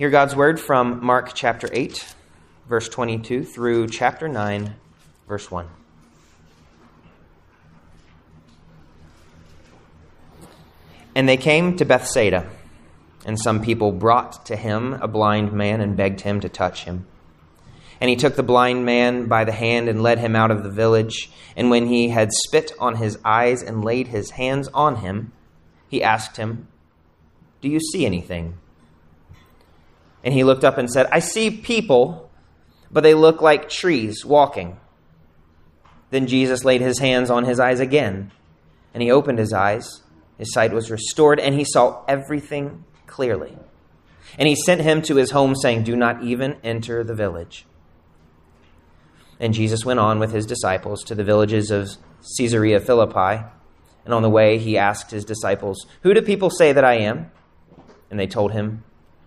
Hear God's word from Mark chapter 8, verse 22 through chapter 9, verse 1. And they came to Bethsaida, and some people brought to him a blind man and begged him to touch him. And he took the blind man by the hand and led him out of the village. And when he had spit on his eyes and laid his hands on him, he asked him, Do you see anything? And he looked up and said, I see people, but they look like trees walking. Then Jesus laid his hands on his eyes again, and he opened his eyes. His sight was restored, and he saw everything clearly. And he sent him to his home, saying, Do not even enter the village. And Jesus went on with his disciples to the villages of Caesarea Philippi. And on the way, he asked his disciples, Who do people say that I am? And they told him,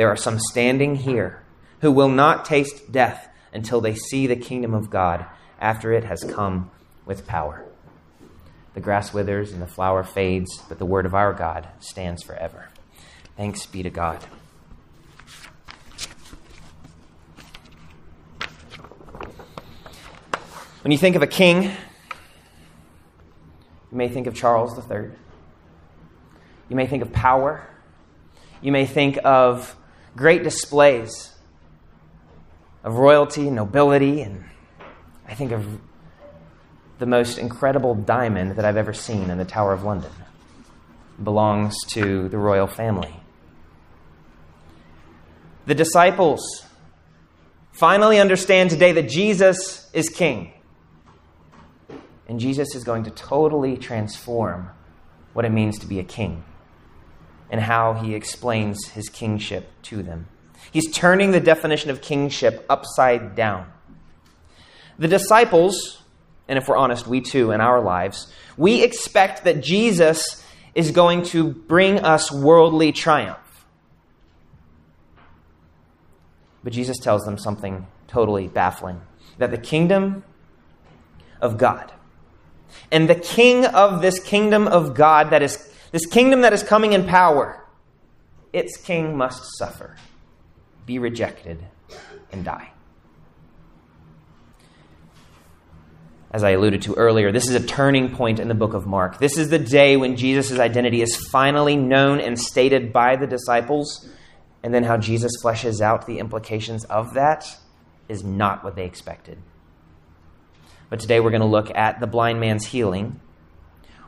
there are some standing here who will not taste death until they see the kingdom of God after it has come with power. The grass withers and the flower fades, but the word of our God stands forever. Thanks be to God. When you think of a king, you may think of Charles III. You may think of power. You may think of great displays of royalty, nobility, and I think of the most incredible diamond that I've ever seen in the Tower of London. It belongs to the royal family. The disciples finally understand today that Jesus is king. And Jesus is going to totally transform what it means to be a king and how he explains his kingship to them. He's turning the definition of kingship upside down. The disciples, and if we're honest, we too in our lives, we expect that Jesus is going to bring us worldly triumph. But Jesus tells them something totally baffling that the kingdom of God and the king of this kingdom of God that is this kingdom that is coming in power, its king must suffer, be rejected, and die. As I alluded to earlier, this is a turning point in the book of Mark. This is the day when Jesus' identity is finally known and stated by the disciples, and then how Jesus fleshes out the implications of that is not what they expected. But today we're going to look at the blind man's healing.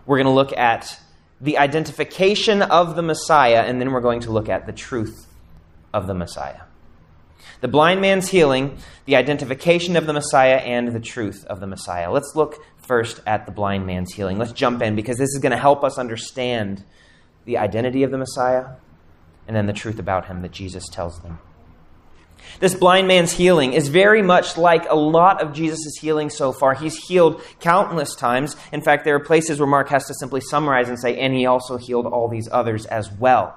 We're going to look at the identification of the Messiah, and then we're going to look at the truth of the Messiah. The blind man's healing, the identification of the Messiah, and the truth of the Messiah. Let's look first at the blind man's healing. Let's jump in because this is going to help us understand the identity of the Messiah and then the truth about him that Jesus tells them. This blind man's healing is very much like a lot of Jesus' healing so far. He's healed countless times. In fact, there are places where Mark has to simply summarize and say, and he also healed all these others as well.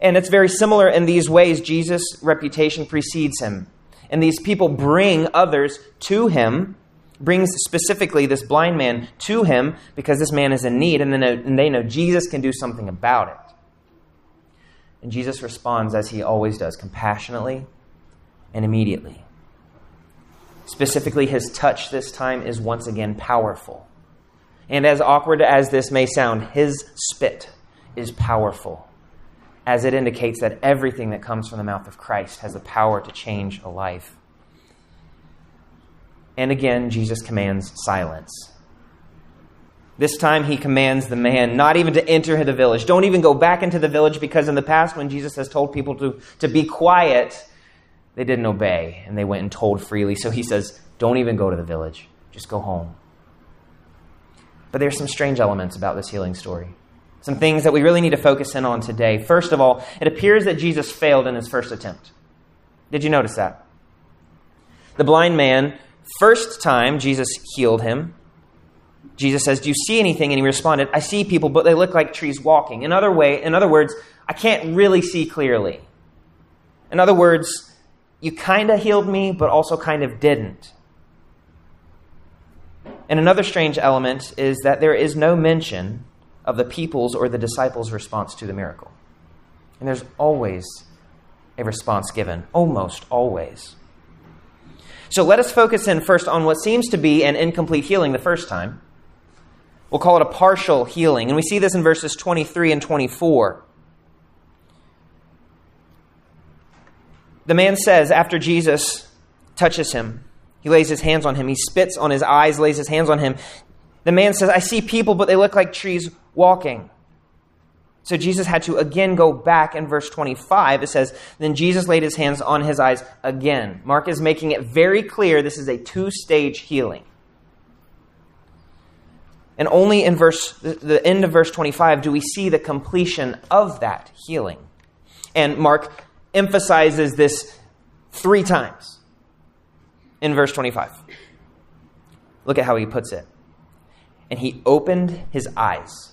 And it's very similar in these ways. Jesus' reputation precedes him. And these people bring others to him brings specifically this blind man to him because this man is in need, and, and they know Jesus can do something about it. And Jesus responds as he always does, compassionately and immediately. Specifically, his touch this time is once again powerful. And as awkward as this may sound, his spit is powerful, as it indicates that everything that comes from the mouth of Christ has the power to change a life. And again, Jesus commands silence. This time he commands the man not even to enter the village. Don't even go back into the village because in the past, when Jesus has told people to, to be quiet, they didn't obey and they went and told freely. So he says, Don't even go to the village, just go home. But there's some strange elements about this healing story. Some things that we really need to focus in on today. First of all, it appears that Jesus failed in his first attempt. Did you notice that? The blind man, first time Jesus healed him, Jesus says, Do you see anything? And he responded, I see people, but they look like trees walking. In other, way, in other words, I can't really see clearly. In other words, you kind of healed me, but also kind of didn't. And another strange element is that there is no mention of the people's or the disciples' response to the miracle. And there's always a response given, almost always. So let us focus in first on what seems to be an incomplete healing the first time We'll call it a partial healing. And we see this in verses 23 and 24. The man says, after Jesus touches him, he lays his hands on him, he spits on his eyes, lays his hands on him. The man says, I see people, but they look like trees walking. So Jesus had to again go back in verse 25. It says, Then Jesus laid his hands on his eyes again. Mark is making it very clear this is a two stage healing. And only in verse the end of verse 25 do we see the completion of that healing. And Mark emphasizes this three times in verse 25. Look at how he puts it. And he opened his eyes.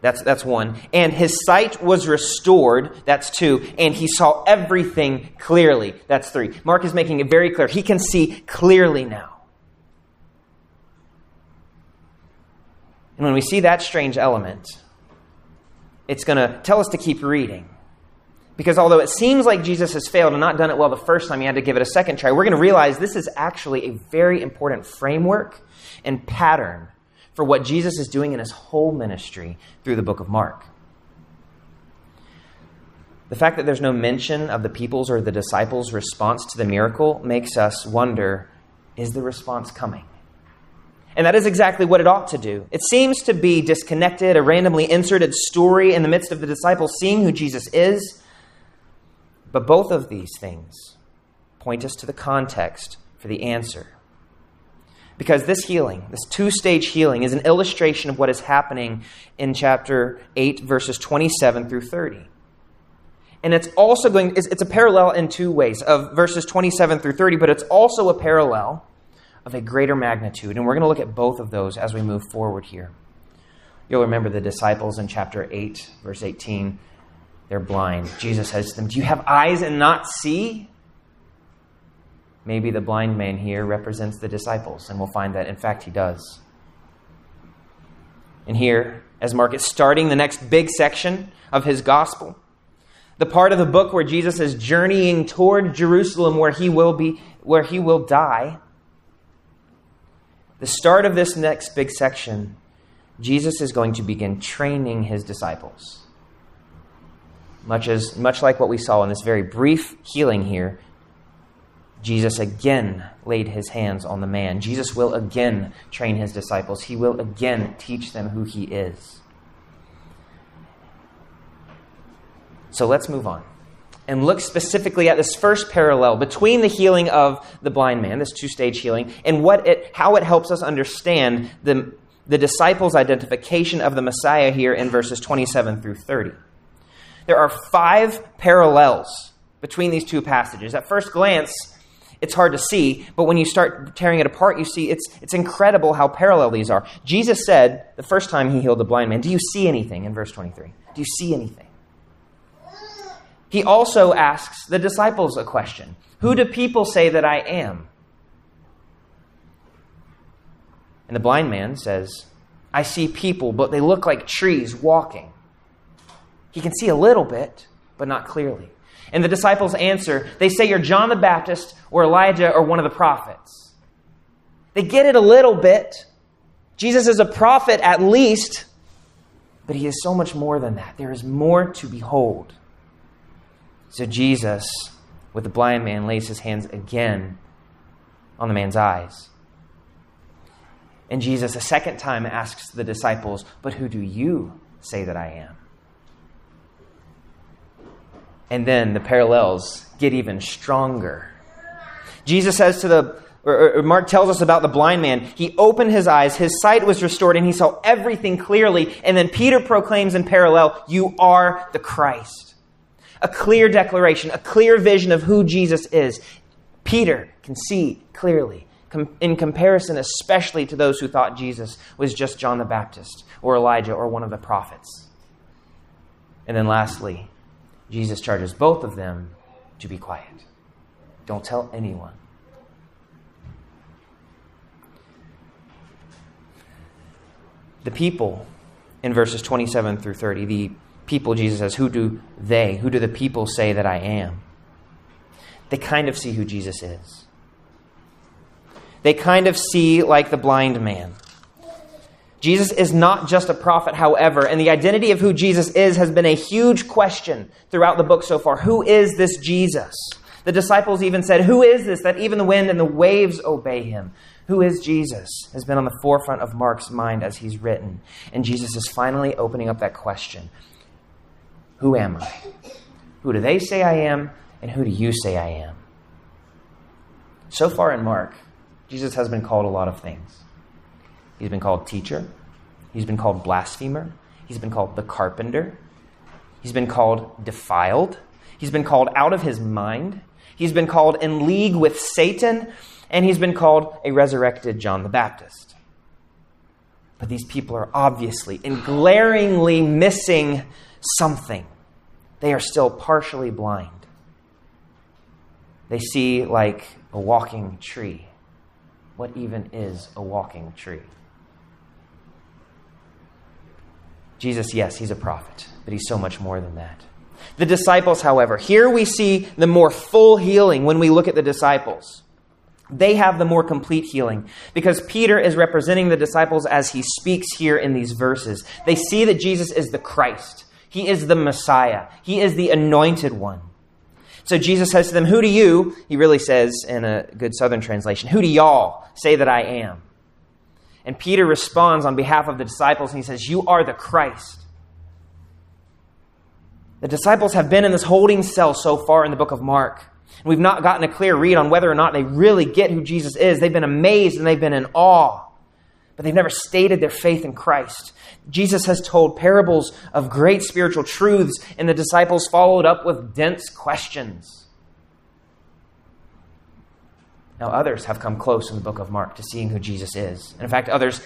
That's, that's one. And his sight was restored. That's two. And he saw everything clearly. That's three. Mark is making it very clear. He can see clearly now. And when we see that strange element, it's going to tell us to keep reading. Because although it seems like Jesus has failed and not done it well the first time, he had to give it a second try, we're going to realize this is actually a very important framework and pattern for what Jesus is doing in his whole ministry through the book of Mark. The fact that there's no mention of the people's or the disciples' response to the miracle makes us wonder is the response coming? And that is exactly what it ought to do. It seems to be disconnected, a randomly inserted story in the midst of the disciples seeing who Jesus is. But both of these things point us to the context for the answer. Because this healing, this two stage healing, is an illustration of what is happening in chapter 8, verses 27 through 30. And it's also going, it's a parallel in two ways of verses 27 through 30, but it's also a parallel of a greater magnitude. And we're going to look at both of those as we move forward here. You'll remember the disciples in chapter 8, verse 18. They're blind. Jesus says to them, Do you have eyes and not see? Maybe the blind man here represents the disciples, and we'll find that, in fact, he does. And here, as Mark is starting the next big section of his gospel, the part of the book where Jesus is journeying toward Jerusalem where he will be where he will die the start of this next big section, Jesus is going to begin training his disciples. Much, as, much like what we saw in this very brief healing here, Jesus again laid his hands on the man. Jesus will again train his disciples. He will again teach them who he is. So let's move on and look specifically at this first parallel between the healing of the blind man, this two stage healing, and what it, how it helps us understand the, the disciples' identification of the Messiah here in verses 27 through 30. There are five parallels between these two passages. At first glance, it's hard to see, but when you start tearing it apart, you see it's, it's incredible how parallel these are. Jesus said the first time he healed the blind man, Do you see anything? in verse 23. Do you see anything? He also asks the disciples a question Who do people say that I am? And the blind man says, I see people, but they look like trees walking. He can see a little bit, but not clearly. And the disciples answer, they say you're John the Baptist or Elijah or one of the prophets. They get it a little bit. Jesus is a prophet at least, but he is so much more than that. There is more to behold. So Jesus, with the blind man, lays his hands again on the man's eyes. And Jesus, a second time, asks the disciples, But who do you say that I am? And then the parallels get even stronger. Jesus says to the, or, Mark tells us about the blind man. He opened his eyes, his sight was restored, and he saw everything clearly. And then Peter proclaims in parallel, You are the Christ. A clear declaration, a clear vision of who Jesus is. Peter can see clearly, in comparison, especially to those who thought Jesus was just John the Baptist or Elijah or one of the prophets. And then lastly, Jesus charges both of them to be quiet. Don't tell anyone. The people in verses 27 through 30, the people, Jesus says, Who do they, who do the people say that I am? They kind of see who Jesus is. They kind of see like the blind man. Jesus is not just a prophet, however, and the identity of who Jesus is has been a huge question throughout the book so far. Who is this Jesus? The disciples even said, Who is this that even the wind and the waves obey him? Who is Jesus? has been on the forefront of Mark's mind as he's written. And Jesus is finally opening up that question Who am I? Who do they say I am? And who do you say I am? So far in Mark, Jesus has been called a lot of things. He's been called teacher. He's been called blasphemer. He's been called the carpenter. He's been called defiled. He's been called out of his mind. He's been called in league with Satan. And he's been called a resurrected John the Baptist. But these people are obviously and glaringly missing something. They are still partially blind. They see like a walking tree. What even is a walking tree? Jesus, yes, he's a prophet, but he's so much more than that. The disciples, however, here we see the more full healing when we look at the disciples. They have the more complete healing because Peter is representing the disciples as he speaks here in these verses. They see that Jesus is the Christ, he is the Messiah, he is the anointed one. So Jesus says to them, Who do you, he really says in a good southern translation, who do y'all say that I am? And Peter responds on behalf of the disciples and he says, You are the Christ. The disciples have been in this holding cell so far in the book of Mark. And we've not gotten a clear read on whether or not they really get who Jesus is. They've been amazed and they've been in awe, but they've never stated their faith in Christ. Jesus has told parables of great spiritual truths, and the disciples followed up with dense questions. Now, others have come close in the book of Mark to seeing who Jesus is. And in fact, others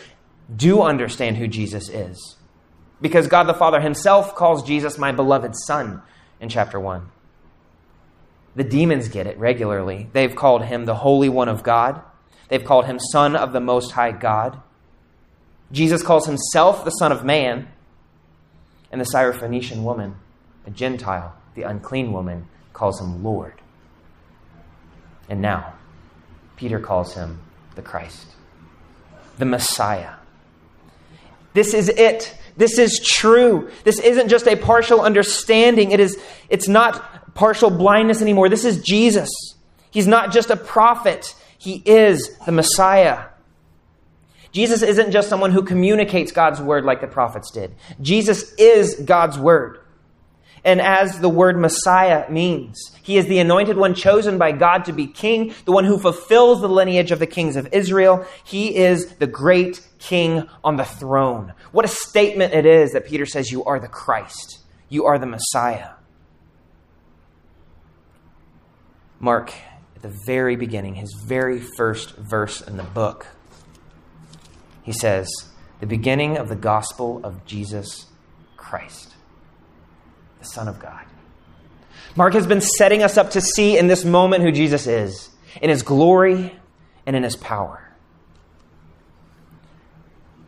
do understand who Jesus is. Because God the Father himself calls Jesus my beloved Son in chapter 1. The demons get it regularly. They've called him the Holy One of God, they've called him Son of the Most High God. Jesus calls himself the Son of Man. And the Syrophoenician woman, a Gentile, the unclean woman, calls him Lord. And now, Peter calls him the Christ, the Messiah. This is it. This is true. This isn't just a partial understanding. It is, it's not partial blindness anymore. This is Jesus. He's not just a prophet, he is the Messiah. Jesus isn't just someone who communicates God's word like the prophets did. Jesus is God's word. And as the word Messiah means, he is the anointed one chosen by God to be king, the one who fulfills the lineage of the kings of Israel. He is the great king on the throne. What a statement it is that Peter says, You are the Christ, you are the Messiah. Mark, at the very beginning, his very first verse in the book, he says, The beginning of the gospel of Jesus Christ the Son of God. Mark has been setting us up to see in this moment who Jesus is, in his glory and in his power.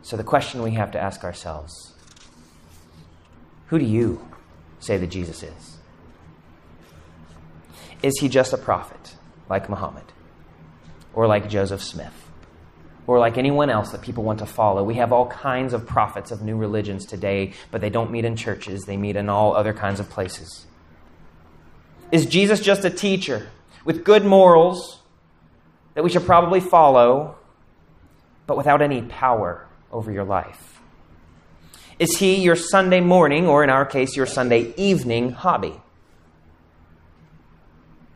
So the question we have to ask ourselves who do you say that Jesus is? Is he just a prophet like Muhammad? Or like Joseph Smith? Or like anyone else that people want to follow? We have all kinds of prophets of new religions today, but they don't meet in churches, they meet in all other kinds of places. Is Jesus just a teacher with good morals that we should probably follow, but without any power over your life? Is he your Sunday morning, or in our case, your Sunday evening hobby?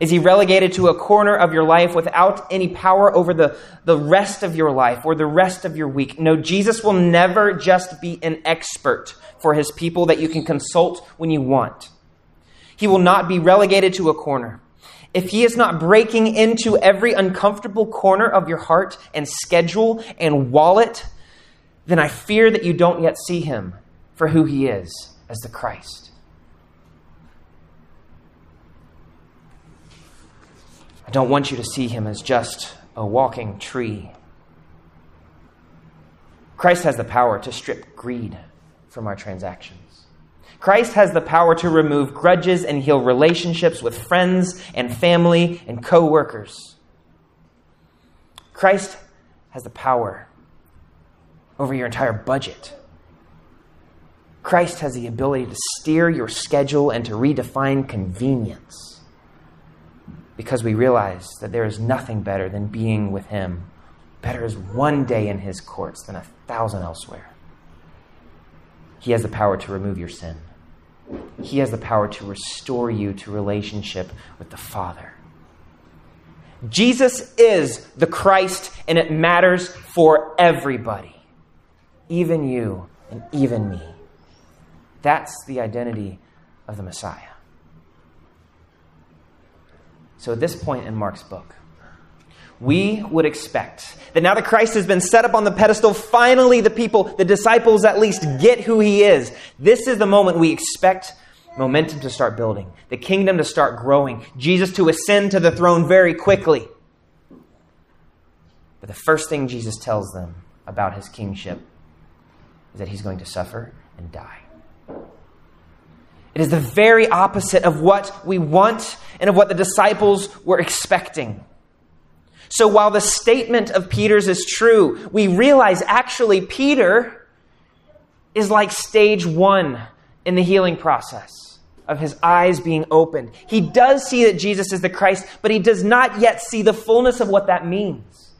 Is he relegated to a corner of your life without any power over the, the rest of your life or the rest of your week? No, Jesus will never just be an expert for his people that you can consult when you want. He will not be relegated to a corner. If he is not breaking into every uncomfortable corner of your heart and schedule and wallet, then I fear that you don't yet see him for who he is as the Christ. I don't want you to see him as just a walking tree. Christ has the power to strip greed from our transactions. Christ has the power to remove grudges and heal relationships with friends and family and co workers. Christ has the power over your entire budget. Christ has the ability to steer your schedule and to redefine convenience because we realize that there is nothing better than being with Him. Better is one day in His courts than a thousand elsewhere. He has the power to remove your sin, He has the power to restore you to relationship with the Father. Jesus is the Christ, and it matters for everybody, even you and even me. That's the identity of the Messiah. So at this point in Mark's book, we would expect that now that Christ has been set up on the pedestal, finally the people, the disciples at least, get who he is. This is the moment we expect momentum to start building, the kingdom to start growing, Jesus to ascend to the throne very quickly. But the first thing Jesus tells them about his kingship is that he's going to suffer and die. It is the very opposite of what we want and of what the disciples were expecting. So while the statement of Peter's is true, we realize actually Peter is like stage one in the healing process of his eyes being opened. He does see that Jesus is the Christ, but he does not yet see the fullness of what that means.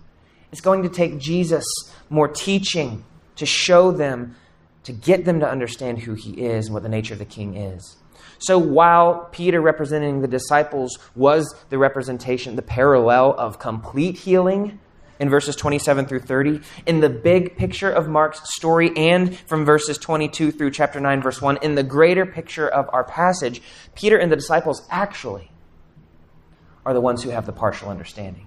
It's going to take Jesus more teaching to show them to get them to understand who he is and what the nature of the king is. So while Peter representing the disciples was the representation, the parallel of complete healing in verses 27 through 30, in the big picture of Mark's story and from verses 22 through chapter 9, verse 1, in the greater picture of our passage, Peter and the disciples actually are the ones who have the partial understanding.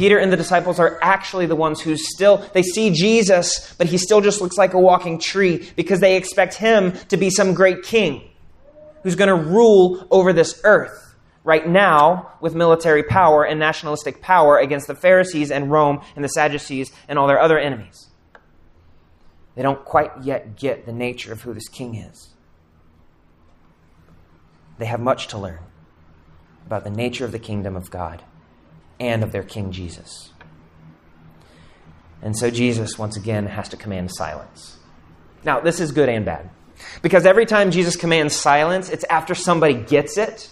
Peter and the disciples are actually the ones who still they see Jesus, but he still just looks like a walking tree because they expect him to be some great king who's going to rule over this earth right now with military power and nationalistic power against the Pharisees and Rome and the Sadducees and all their other enemies. They don't quite yet get the nature of who this king is. They have much to learn about the nature of the kingdom of God and of mm. their King Jesus. And so Jesus, once again, has to command silence. Now, this is good and bad. Because every time Jesus commands silence, it's after somebody gets it.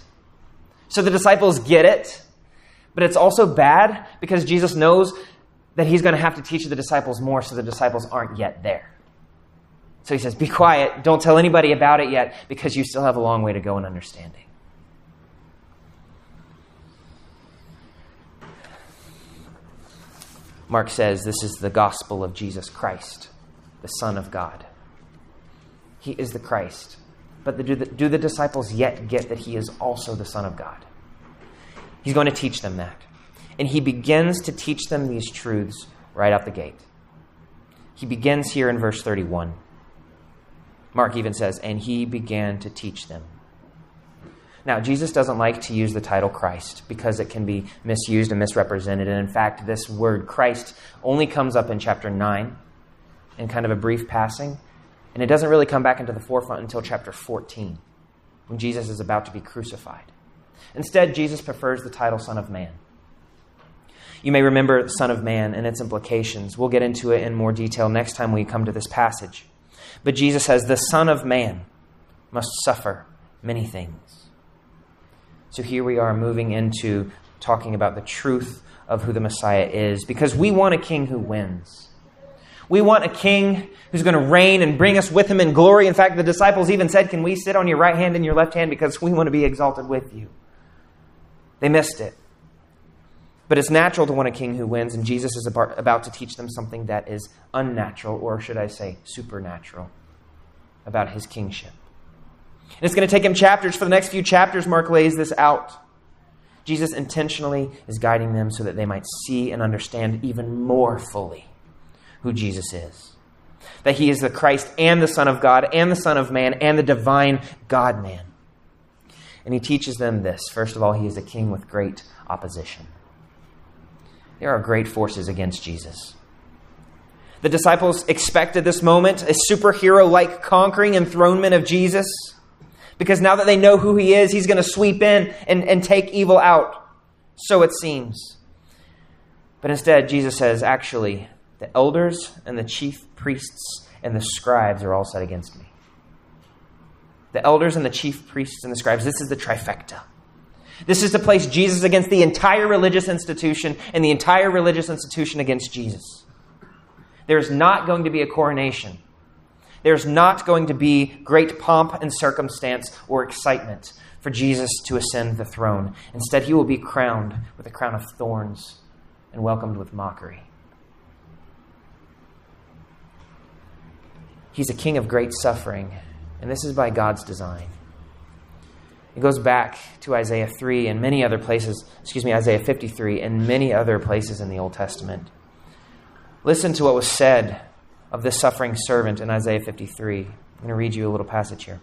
So the disciples get it. But it's also bad because Jesus knows that he's going to have to teach the disciples more, so the disciples aren't yet there. So he says, Be quiet. Don't tell anybody about it yet because you still have a long way to go in understanding. Mark says this is the gospel of Jesus Christ, the Son of God. He is the Christ. But do, the, do the disciples yet get that he is also the Son of God? He's going to teach them that. And he begins to teach them these truths right out the gate. He begins here in verse 31. Mark even says, and he began to teach them. Now, Jesus doesn't like to use the title Christ because it can be misused and misrepresented. And in fact, this word Christ only comes up in chapter 9 in kind of a brief passing, and it doesn't really come back into the forefront until chapter 14, when Jesus is about to be crucified. Instead, Jesus prefers the title Son of Man. You may remember Son of Man and its implications. We'll get into it in more detail next time we come to this passage. But Jesus says, The Son of Man must suffer many things. So here we are moving into talking about the truth of who the Messiah is, because we want a king who wins. We want a king who's going to reign and bring us with him in glory. In fact, the disciples even said, Can we sit on your right hand and your left hand because we want to be exalted with you? They missed it. But it's natural to want a king who wins, and Jesus is about to teach them something that is unnatural, or should I say, supernatural, about his kingship. And it's going to take him chapters. For the next few chapters, Mark lays this out. Jesus intentionally is guiding them so that they might see and understand even more fully who Jesus is. That he is the Christ and the Son of God and the Son of Man and the divine God man. And he teaches them this. First of all, he is a king with great opposition. There are great forces against Jesus. The disciples expected this moment, a superhero like conquering enthronement of Jesus, because now that they know who he is, he's going to sweep in and, and take evil out. So it seems. But instead, Jesus says, actually, the elders and the chief priests and the scribes are all set against me. The elders and the chief priests and the scribes, this is the trifecta. This is to place Jesus against the entire religious institution and the entire religious institution against Jesus. There's not going to be a coronation. There's not going to be great pomp and circumstance or excitement for Jesus to ascend the throne. Instead, he will be crowned with a crown of thorns and welcomed with mockery. He's a king of great suffering, and this is by God's design. It goes back to Isaiah 3 and many other places, excuse me, Isaiah 53 and many other places in the Old Testament. Listen to what was said of the suffering servant in Isaiah 53. I'm going to read you a little passage here.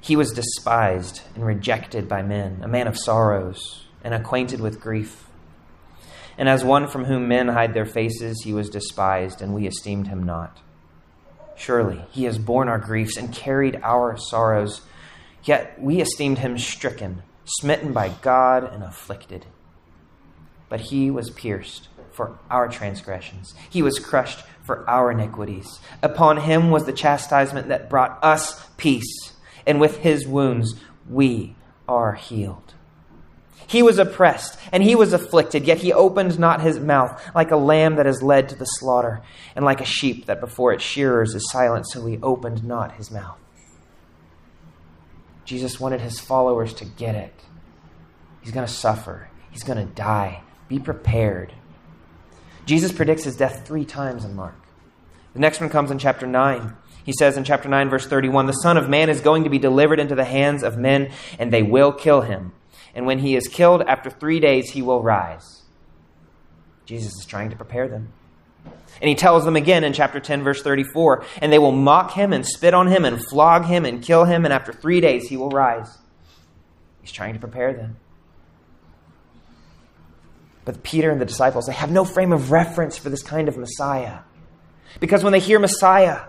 He was despised and rejected by men, a man of sorrows and acquainted with grief. And as one from whom men hide their faces, he was despised, and we esteemed him not. Surely he has borne our griefs and carried our sorrows. Yet we esteemed him stricken, smitten by God, and afflicted. But he was pierced for our transgressions, he was crushed for our iniquities. Upon him was the chastisement that brought us peace, and with his wounds we are healed. He was oppressed and he was afflicted, yet he opened not his mouth, like a lamb that is led to the slaughter, and like a sheep that before its shearers is silent, so he opened not his mouth. Jesus wanted his followers to get it. He's going to suffer, he's going to die. Be prepared. Jesus predicts his death three times in Mark. The next one comes in chapter 9. He says in chapter 9, verse 31 The Son of Man is going to be delivered into the hands of men, and they will kill him and when he is killed, after three days, he will rise. Jesus is trying to prepare them. And he tells them again in chapter 10, verse 34 and they will mock him and spit on him and flog him and kill him, and after three days, he will rise. He's trying to prepare them. But Peter and the disciples, they have no frame of reference for this kind of Messiah. Because when they hear Messiah,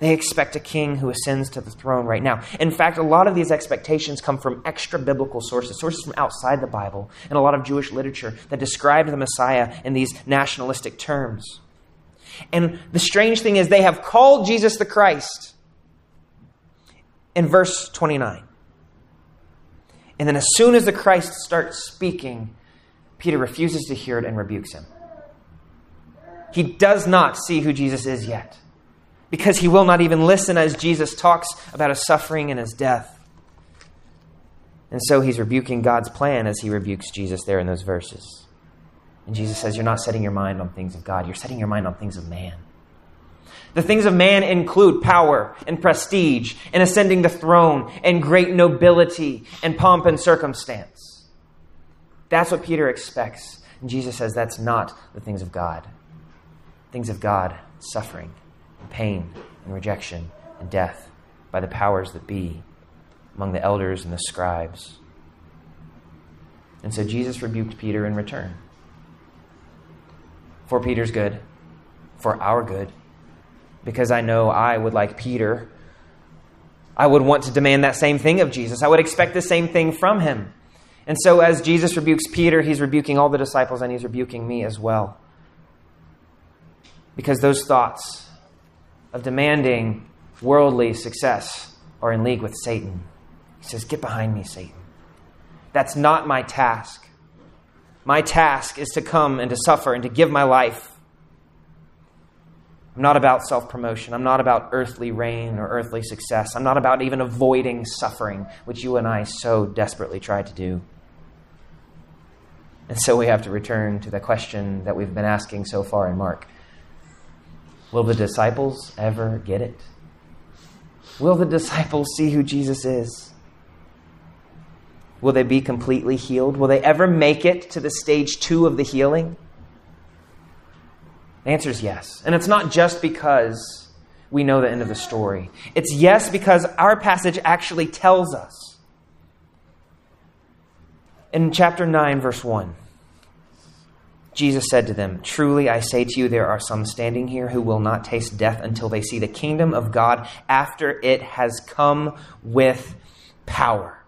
they expect a king who ascends to the throne right now. In fact, a lot of these expectations come from extra biblical sources, sources from outside the Bible, and a lot of Jewish literature that describe the Messiah in these nationalistic terms. And the strange thing is, they have called Jesus the Christ in verse 29. And then, as soon as the Christ starts speaking, Peter refuses to hear it and rebukes him. He does not see who Jesus is yet because he will not even listen as Jesus talks about his suffering and his death. And so he's rebuking God's plan as he rebukes Jesus there in those verses. And Jesus says, You're not setting your mind on things of God, you're setting your mind on things of man. The things of man include power and prestige and ascending the throne and great nobility and pomp and circumstance. That's what Peter expects. And Jesus says that's not the things of God. Things of God, suffering and pain and rejection and death by the powers that be among the elders and the scribes. And so Jesus rebuked Peter in return. For Peter's good, for our good. Because I know I would, like Peter, I would want to demand that same thing of Jesus. I would expect the same thing from him. And so, as Jesus rebukes Peter, he's rebuking all the disciples and he's rebuking me as well. Because those thoughts of demanding worldly success are in league with Satan. He says, Get behind me, Satan. That's not my task. My task is to come and to suffer and to give my life. I'm not about self promotion. I'm not about earthly reign or earthly success. I'm not about even avoiding suffering, which you and I so desperately try to do. And so we have to return to the question that we've been asking so far in Mark Will the disciples ever get it? Will the disciples see who Jesus is? Will they be completely healed? Will they ever make it to the stage two of the healing? The answer is yes. And it's not just because we know the end of the story, it's yes because our passage actually tells us in chapter 9, verse 1, Jesus said to them, Truly I say to you, there are some standing here who will not taste death until they see the kingdom of God after it has come with power.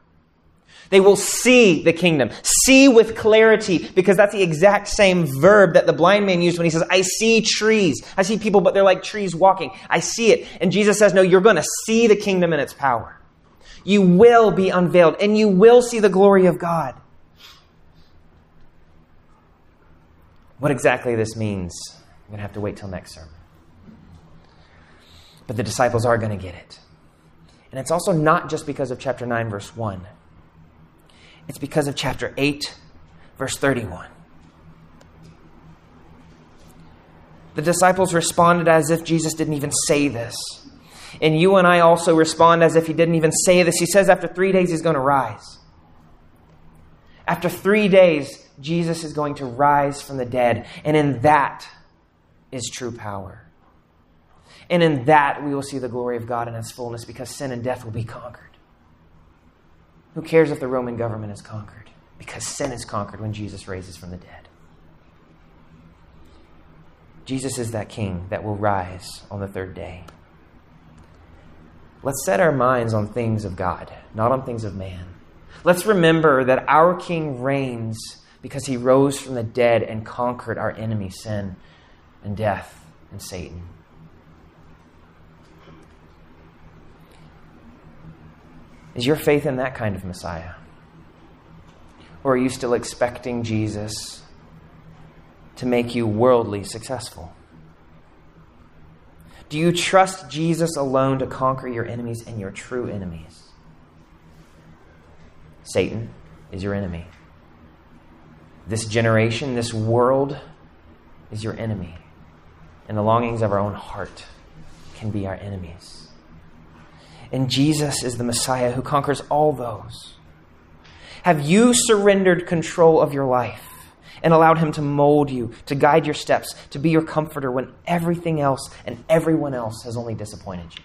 They will see the kingdom, see with clarity, because that's the exact same verb that the blind man used when he says, I see trees. I see people, but they're like trees walking. I see it. And Jesus says, No, you're going to see the kingdom and its power. You will be unveiled, and you will see the glory of God. What exactly this means, I'm going to have to wait till next sermon. But the disciples are going to get it. And it's also not just because of chapter 9, verse 1, it's because of chapter 8, verse 31. The disciples responded as if Jesus didn't even say this. And you and I also respond as if he didn't even say this. He says after three days he's going to rise. After three days, Jesus is going to rise from the dead. And in that is true power. And in that we will see the glory of God in its fullness because sin and death will be conquered. Who cares if the Roman government is conquered? Because sin is conquered when Jesus raises from the dead. Jesus is that king that will rise on the third day. Let's set our minds on things of God, not on things of man. Let's remember that our king reigns because he rose from the dead and conquered our enemy, sin and death and Satan. Is your faith in that kind of Messiah? Or are you still expecting Jesus to make you worldly successful? Do you trust Jesus alone to conquer your enemies and your true enemies? Satan is your enemy. This generation, this world is your enemy. And the longings of our own heart can be our enemies. And Jesus is the Messiah who conquers all those. Have you surrendered control of your life and allowed Him to mold you, to guide your steps, to be your comforter when everything else and everyone else has only disappointed you?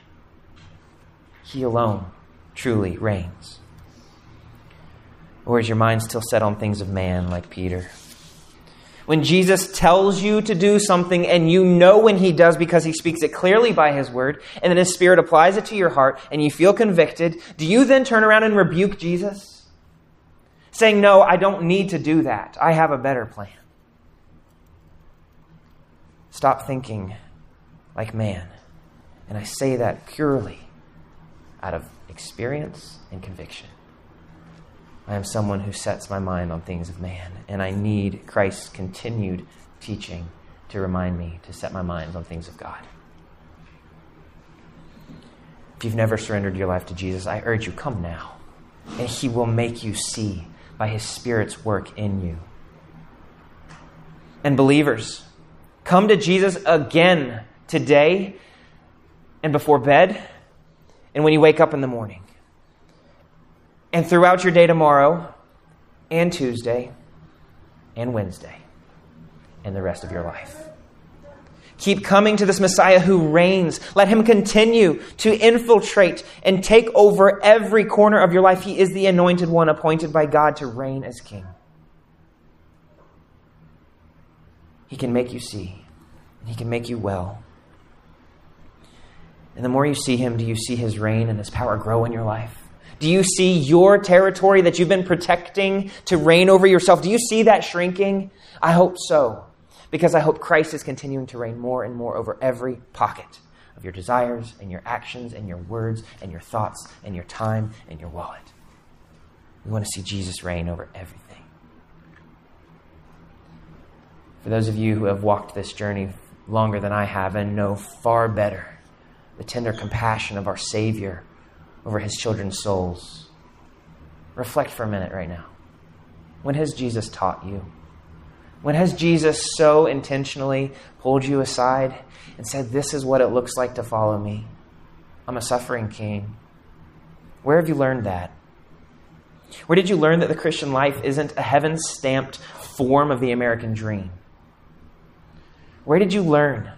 He alone truly reigns. Or is your mind still set on things of man, like Peter? When Jesus tells you to do something and you know when he does because he speaks it clearly by his word, and then his spirit applies it to your heart and you feel convicted, do you then turn around and rebuke Jesus? Saying, No, I don't need to do that. I have a better plan. Stop thinking like man. And I say that purely out of experience and conviction. I am someone who sets my mind on things of man, and I need Christ's continued teaching to remind me to set my mind on things of God. If you've never surrendered your life to Jesus, I urge you, come now, and He will make you see by His Spirit's work in you. And believers, come to Jesus again today and before bed and when you wake up in the morning and throughout your day tomorrow and Tuesday and Wednesday and the rest of your life. Keep coming to this Messiah who reigns. Let him continue to infiltrate and take over every corner of your life. He is the anointed one appointed by God to reign as king. He can make you see and He can make you well. And the more you see Him, do you see His reign and His power grow in your life? Do you see your territory that you've been protecting to reign over yourself? Do you see that shrinking? I hope so, because I hope Christ is continuing to reign more and more over every pocket of your desires and your actions and your words and your thoughts and your time and your wallet. We want to see Jesus reign over everything. For those of you who have walked this journey longer than I have and know far better the tender compassion of our Savior over his children's souls, reflect for a minute right now. When has Jesus taught you? When has Jesus so intentionally pulled you aside and said, This is what it looks like to follow me? I'm a suffering king. Where have you learned that? Where did you learn that the Christian life isn't a heaven stamped form of the American dream? Where did you learn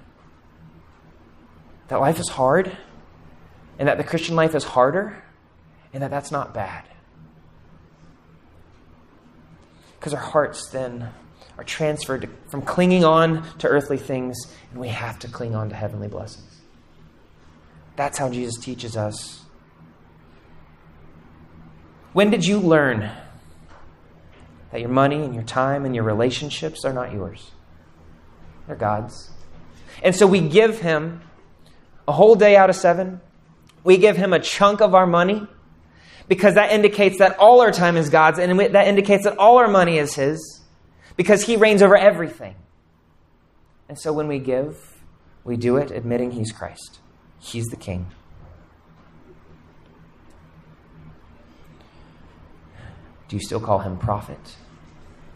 that life is hard and that the Christian life is harder and that that's not bad? Because our hearts then are transferred from clinging on to earthly things and we have to cling on to heavenly blessings. That's how Jesus teaches us. When did you learn that your money and your time and your relationships are not yours? They're God's. And so we give Him a whole day out of seven. We give Him a chunk of our money because that indicates that all our time is God's and that indicates that all our money is His because He reigns over everything. And so when we give, we do it admitting He's Christ, He's the King. Do you still call Him prophet?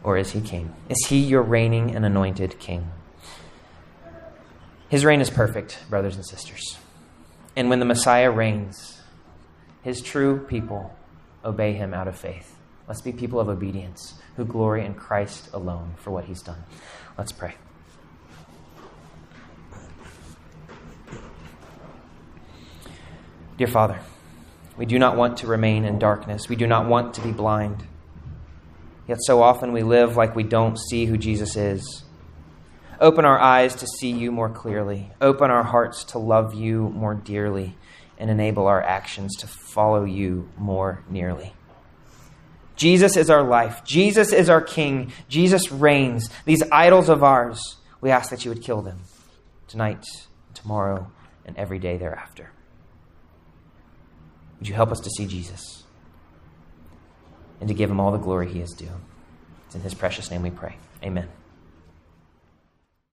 Or is He King? Is He your reigning and anointed King? His reign is perfect, brothers and sisters. And when the Messiah reigns, his true people obey him out of faith. Let's be people of obedience who glory in Christ alone for what he's done. Let's pray. Dear Father, we do not want to remain in darkness. We do not want to be blind. Yet so often we live like we don't see who Jesus is. Open our eyes to see you more clearly. Open our hearts to love you more dearly and enable our actions to follow you more nearly. Jesus is our life. Jesus is our King. Jesus reigns. These idols of ours, we ask that you would kill them tonight, tomorrow, and every day thereafter. Would you help us to see Jesus and to give him all the glory he is due? It's in his precious name we pray. Amen.